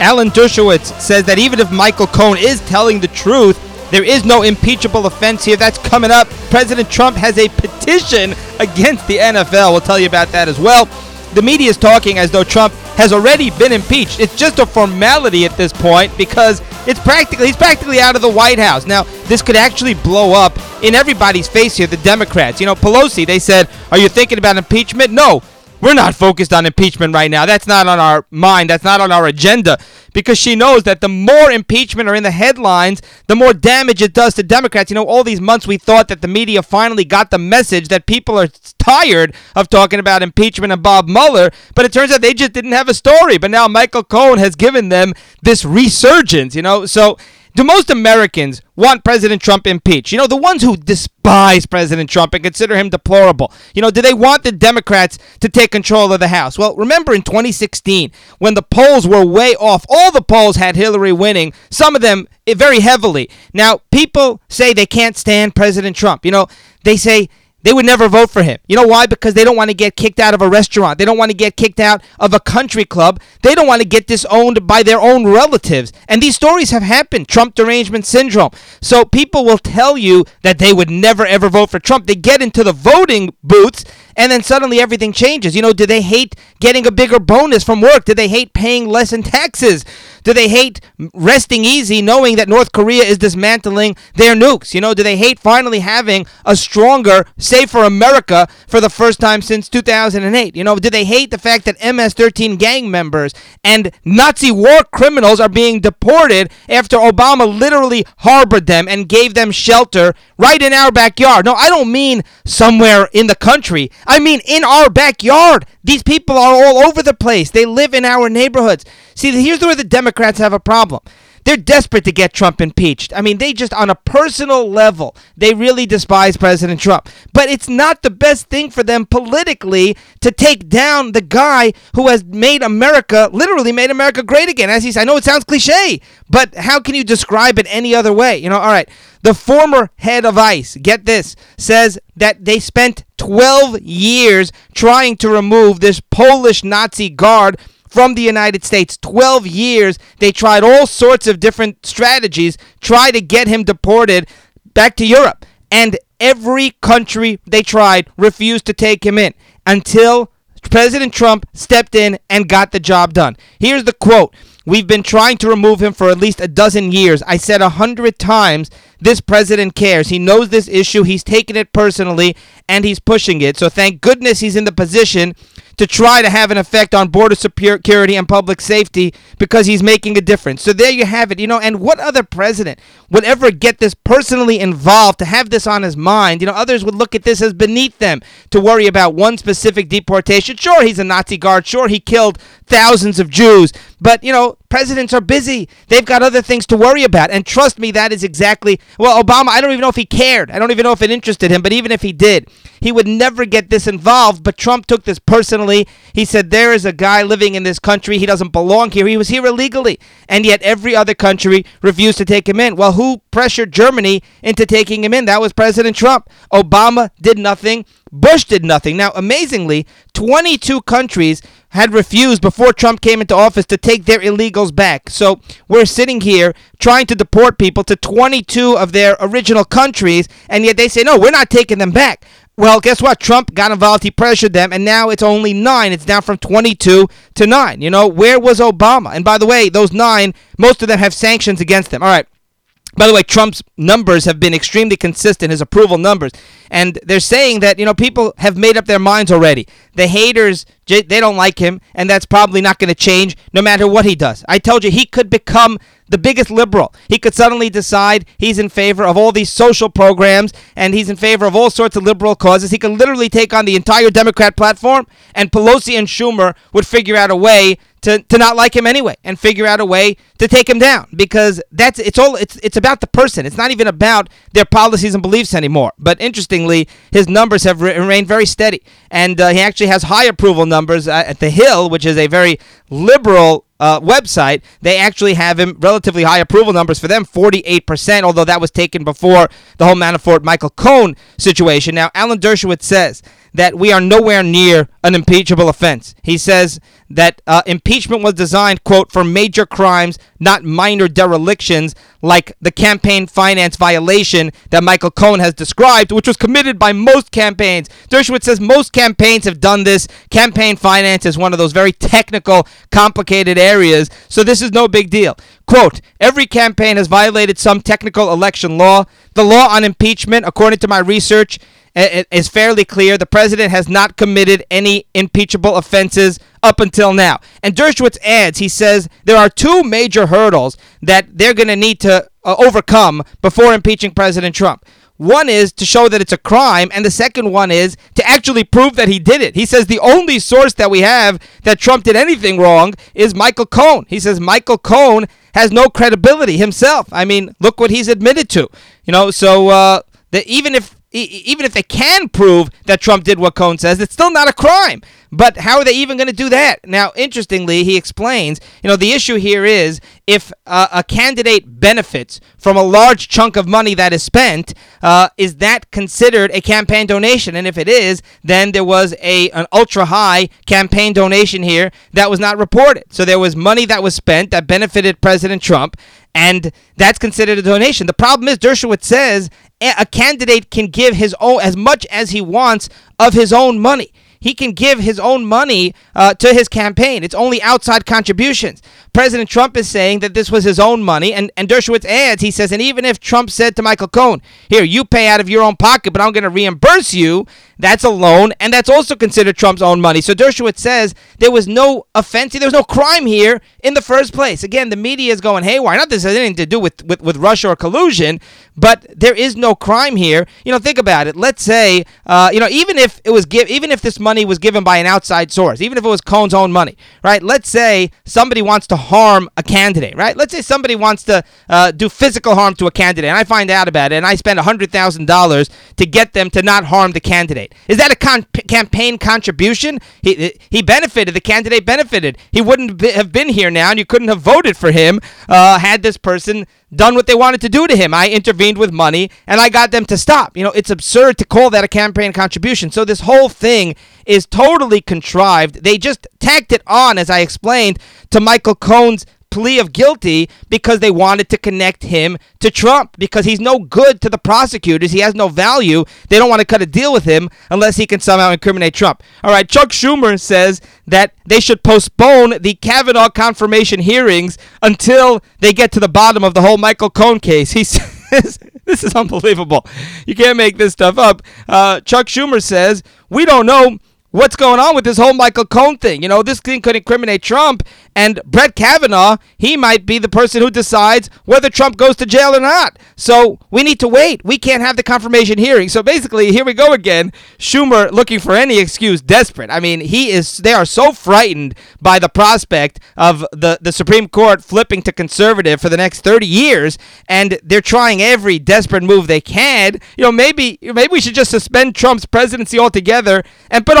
Alan Dershowitz says that even if Michael Cohen is telling the truth, there is no impeachable offense here. That's coming up. President Trump has a petition against the NFL. We'll tell you about that as well. The media is talking as though Trump has already been impeached. It's just a formality at this point because it's practically he's practically out of the White House. Now, this could actually blow up in everybody's face here, the Democrats. You know, Pelosi, they said, "Are you thinking about impeachment?" No. We're not focused on impeachment right now. That's not on our mind. That's not on our agenda because she knows that the more impeachment are in the headlines, the more damage it does to Democrats. You know, all these months we thought that the media finally got the message that people are tired of talking about impeachment and Bob Mueller, but it turns out they just didn't have a story. But now Michael Cohen has given them this resurgence, you know. So do most Americans want President Trump impeached? You know, the ones who despise President Trump and consider him deplorable. You know, do they want the Democrats to take control of the House? Well, remember in 2016 when the polls were way off, all the polls had Hillary winning, some of them eh, very heavily. Now, people say they can't stand President Trump. You know, they say they would never vote for him. You know why? Because they don't want to get kicked out of a restaurant. They don't want to get kicked out of a country club. They don't want to get disowned by their own relatives. And these stories have happened Trump derangement syndrome. So people will tell you that they would never, ever vote for Trump. They get into the voting booths and then suddenly everything changes. You know, do they hate getting a bigger bonus from work? Do they hate paying less in taxes? Do they hate resting easy knowing that North Korea is dismantling their nukes? You know, do they hate finally having a stronger, safer America for the first time since 2008? You know, do they hate the fact that MS 13 gang members and Nazi war criminals are being deported after Obama literally harbored them and gave them shelter right in our backyard? No, I don't mean somewhere in the country. I mean, in our backyard. These people are all over the place. They live in our neighborhoods. See, here's where the Democrats have a problem. They're desperate to get Trump impeached. I mean, they just, on a personal level, they really despise President Trump. But it's not the best thing for them politically to take down the guy who has made America, literally made America great again. As he said, I know it sounds cliche, but how can you describe it any other way? You know, all right. The former head of ICE, get this, says that they spent 12 years trying to remove this Polish Nazi guard from the United States. 12 years. They tried all sorts of different strategies, try to get him deported back to Europe. And every country they tried refused to take him in until President Trump stepped in and got the job done. Here's the quote. We've been trying to remove him for at least a dozen years. I said a hundred times this president cares. He knows this issue. He's taken it personally and he's pushing it. So thank goodness he's in the position to try to have an effect on border security and public safety because he's making a difference. So there you have it, you know, and what other president would ever get this personally involved to have this on his mind? You know, others would look at this as beneath them to worry about one specific deportation. Sure, he's a Nazi guard. Sure, he killed thousands of Jews. But, you know, presidents are busy. They've got other things to worry about. And trust me, that is exactly, well, Obama, I don't even know if he cared. I don't even know if it interested him. But even if he did, he would never get this involved. But Trump took this personally. He said, there is a guy living in this country. He doesn't belong here. He was here illegally. And yet every other country refused to take him in. Well, who pressured Germany into taking him in? That was President Trump. Obama did nothing. Bush did nothing. Now, amazingly, 22 countries had refused before Trump came into office to take their illegals back. So we're sitting here trying to deport people to 22 of their original countries, and yet they say, no, we're not taking them back. Well, guess what? Trump got involved. He pressured them, and now it's only nine. It's down from 22 to nine. You know, where was Obama? And by the way, those nine, most of them have sanctions against them. All right. By the way, Trump's numbers have been extremely consistent, his approval numbers. And they're saying that, you know, people have made up their minds already. The haters, they don't like him, and that's probably not going to change no matter what he does. I told you, he could become the biggest liberal. He could suddenly decide he's in favor of all these social programs and he's in favor of all sorts of liberal causes. He could literally take on the entire Democrat platform, and Pelosi and Schumer would figure out a way to, to not like him anyway and figure out a way to take him down because that's it's all it's it's about the person. It's not even about their policies and beliefs anymore. But interestingly, his numbers have re- remained very steady, and uh, he actually has high approval numbers uh, at the Hill, which is a very liberal uh, website, they actually have him relatively high approval numbers for them, 48%, although that was taken before the whole Manafort Michael Cohen situation. Now, Alan Dershowitz says that we are nowhere near an impeachable offense. He says that uh, impeachment was designed, quote, for major crimes, not minor derelictions like the campaign finance violation that Michael Cohen has described, which was committed by most campaigns. Dershowitz says most campaigns have done this. Campaign finance is one of those very technical, complicated areas, so this is no big deal. Quote, every campaign has violated some technical election law. The law on impeachment, according to my research, is fairly clear. The president has not committed any impeachable offenses up until now. And Dershowitz adds, he says there are two major hurdles that they're going to need to uh, overcome before impeaching President Trump. One is to show that it's a crime, and the second one is to actually prove that he did it. He says the only source that we have that Trump did anything wrong is Michael Cohen. He says Michael Cohen has no credibility himself. I mean, look what he's admitted to. You know, so uh, that even if even if they can prove that Trump did what Cohen says, it's still not a crime. But how are they even going to do that? Now, interestingly, he explains, you know, the issue here is if uh, a candidate benefits from a large chunk of money that is spent, uh, is that considered a campaign donation? And if it is, then there was a an ultra high campaign donation here that was not reported. So there was money that was spent that benefited President Trump, and that's considered a donation. The problem is Dershowitz says a candidate can give his own as much as he wants of his own money. He can give his own money uh, to his campaign. It's only outside contributions. President Trump is saying that this was his own money, and, and Dershowitz adds, he says, and even if Trump said to Michael Cohen, here, you pay out of your own pocket, but I'm going to reimburse you, that's a loan, and that's also considered Trump's own money. So Dershowitz says there was no offense, there was no crime here in the first place. Again, the media is going haywire. Not this has anything to do with, with, with Russia or collusion, but there is no crime here. You know, think about it. Let's say, uh, you know, even if it was give, even if this money was given by an outside source, even if it was Cohen's own money, right? Let's say somebody wants to harm a candidate, right? Let's say somebody wants to uh, do physical harm to a candidate, and I find out about it, and I spend hundred thousand dollars to get them to not harm the candidate. Is that a con- campaign contribution? He he benefited. The candidate benefited. He wouldn't have been here now, and you couldn't have voted for him uh, had this person done what they wanted to do to him. I intervened with money, and I got them to stop. You know, it's absurd to call that a campaign contribution. So this whole thing is totally contrived. They just tacked it on, as I explained, to Michael Cohen's plea of guilty because they wanted to connect him to Trump because he's no good to the prosecutors. He has no value. They don't want to cut a deal with him unless he can somehow incriminate Trump. All right, Chuck Schumer says that they should postpone the Kavanaugh confirmation hearings until they get to the bottom of the whole Michael Cohen case. He says this is unbelievable. You can't make this stuff up. Uh, Chuck Schumer says we don't know what's going on with this whole Michael Cohen thing. You know, this thing could incriminate Trump, and Brett Kavanaugh, he might be the person who decides whether Trump goes to jail or not. So we need to wait. We can't have the confirmation hearing. So basically, here we go again. Schumer looking for any excuse, desperate. I mean, he is. They are so frightened by the prospect of the the Supreme Court flipping to conservative for the next 30 years, and they're trying every desperate move they can. You know, maybe maybe we should just suspend Trump's presidency altogether and put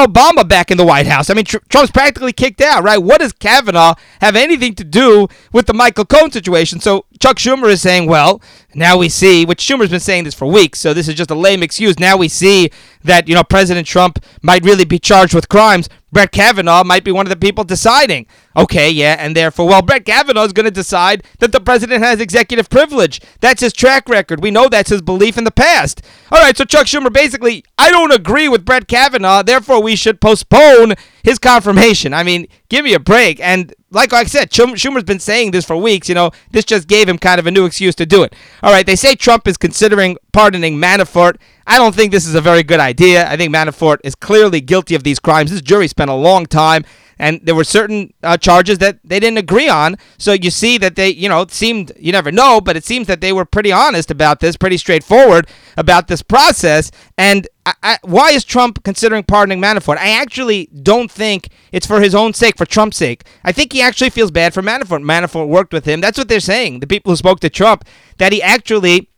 back in the White House. I mean, tr- Trump's practically kicked out, right? What does Kavanaugh have anything to do with the Michael Cohen situation. So Chuck Schumer is saying, well, now we see, which Schumer's been saying this for weeks, so this is just a lame excuse. Now we see that, you know, President Trump might really be charged with crimes. Brett Kavanaugh might be one of the people deciding. Okay, yeah, and therefore, well, Brett Kavanaugh is going to decide that the president has executive privilege. That's his track record. We know that's his belief in the past. All right, so Chuck Schumer basically, I don't agree with Brett Kavanaugh, therefore we should postpone his confirmation. I mean, give me a break. And like I said, Schumer's been saying this for weeks. You know, this just gave him kind of a new excuse to do it. All right, they say Trump is considering pardoning Manafort. I don't think this is a very good idea. I think Manafort is clearly guilty of these crimes. This jury spent a long time and there were certain uh, charges that they didn't agree on. So you see that they, you know, seemed you never know, but it seems that they were pretty honest about this, pretty straightforward about this process. And I, I, why is Trump considering pardoning Manafort? I actually don't think it's for his own sake, for Trump's sake. I think he actually feels bad for Manafort. Manafort worked with him. That's what they're saying. The people who spoke to Trump that he actually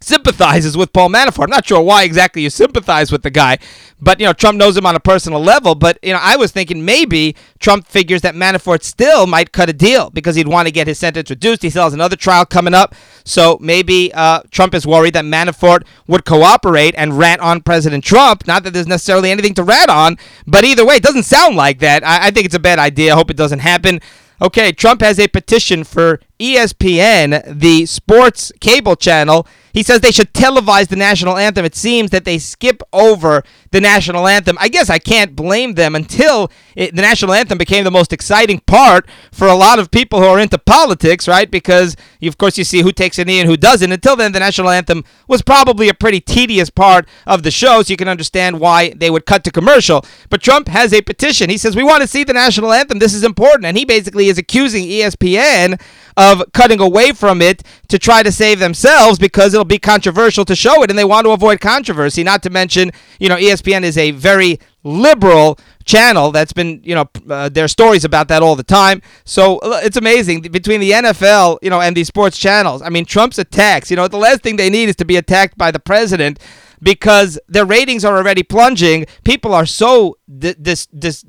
sympathizes with Paul Manafort. I'm not sure why exactly you sympathize with the guy, but you know Trump knows him on a personal level. But you know, I was thinking maybe Trump figures that Manafort still might cut a deal because he'd want to get his sentence reduced. He still has another trial coming up, so maybe uh, Trump is worried that Manafort would cooperate and rat on President Trump. Not that there's necessarily anything to rat on, but either way, it doesn't sound like that. I, I think it's a bad idea. I hope it doesn't happen. Okay, Trump has a petition for ESPN, the sports cable channel. He says they should televise the national anthem. It seems that they skip over the national anthem. I guess I can't blame them until it, the national anthem became the most exciting part for a lot of people who are into politics, right? Because, of course, you see who takes a knee and who doesn't. Until then, the national anthem was probably a pretty tedious part of the show, so you can understand why they would cut to commercial. But Trump has a petition. He says, We want to see the national anthem. This is important. And he basically is accusing ESPN of cutting away from it to try to save themselves because it'll be controversial to show it and they want to avoid controversy. Not to mention, you know, ESPN is a very liberal channel that's been, you know, uh, there are stories about that all the time. So uh, it's amazing between the NFL, you know, and these sports channels. I mean, Trump's attacks, you know, the last thing they need is to be attacked by the president because their ratings are already plunging. People are so dis, dis,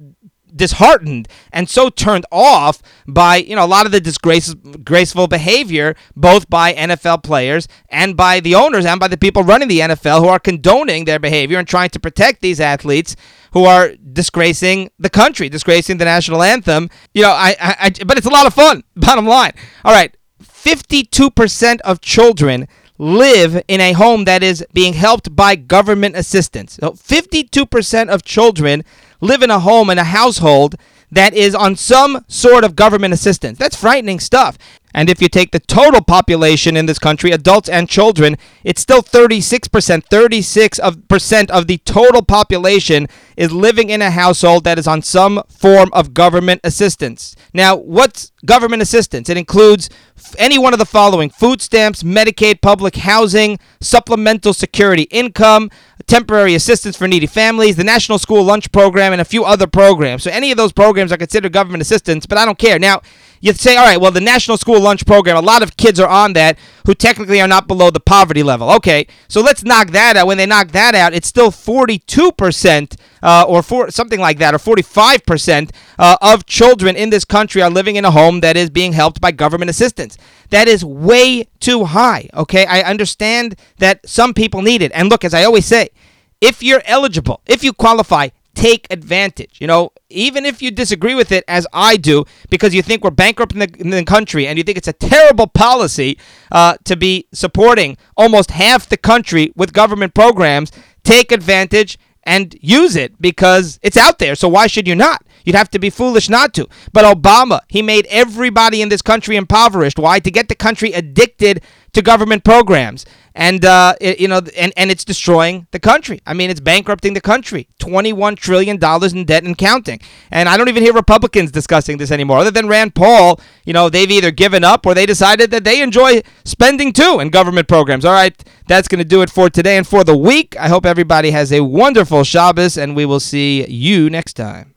disheartened and so turned off by you know a lot of the disgraceful behavior both by NFL players and by the owners and by the people running the NFL who are condoning their behavior and trying to protect these athletes who are disgracing the country, disgracing the national anthem. You know, I, I, I but it's a lot of fun. Bottom line. All right, 52% of children live in a home that is being helped by government assistance. So 52% of children live in a home, in a household that is on some sort of government assistance. That's frightening stuff. And if you take the total population in this country, adults and children, it's still 36%. 36 of percent of the total population is living in a household that is on some form of government assistance. Now, what's government assistance? It includes any one of the following food stamps, Medicaid, public housing, supplemental security income, temporary assistance for needy families, the National School Lunch Program, and a few other programs. So any of those programs are considered government assistance, but I don't care. Now, you say, all right, well, the National School Lunch Program, a lot of kids are on that who technically are not below the poverty level. Okay, so let's knock that out. When they knock that out, it's still 42% uh, or something like that, or 45% uh, of children in this country are living in a home that is being helped by government assistance. That is way too high, okay? I understand that some people need it. And look, as I always say, if you're eligible, if you qualify, take advantage. You know, even if you disagree with it, as I do, because you think we're bankrupt in the, in the country and you think it's a terrible policy uh, to be supporting almost half the country with government programs, take advantage and use it because it's out there. So why should you not? You'd have to be foolish not to. But Obama, he made everybody in this country impoverished. Why? To get the country addicted to government programs and uh, it, you know, and, and it's destroying the country. I mean, it's bankrupting the country. Twenty-one trillion dollars in debt and counting. And I don't even hear Republicans discussing this anymore. Other than Rand Paul, you know, they've either given up or they decided that they enjoy spending too in government programs. All right, that's going to do it for today and for the week. I hope everybody has a wonderful Shabbos, and we will see you next time.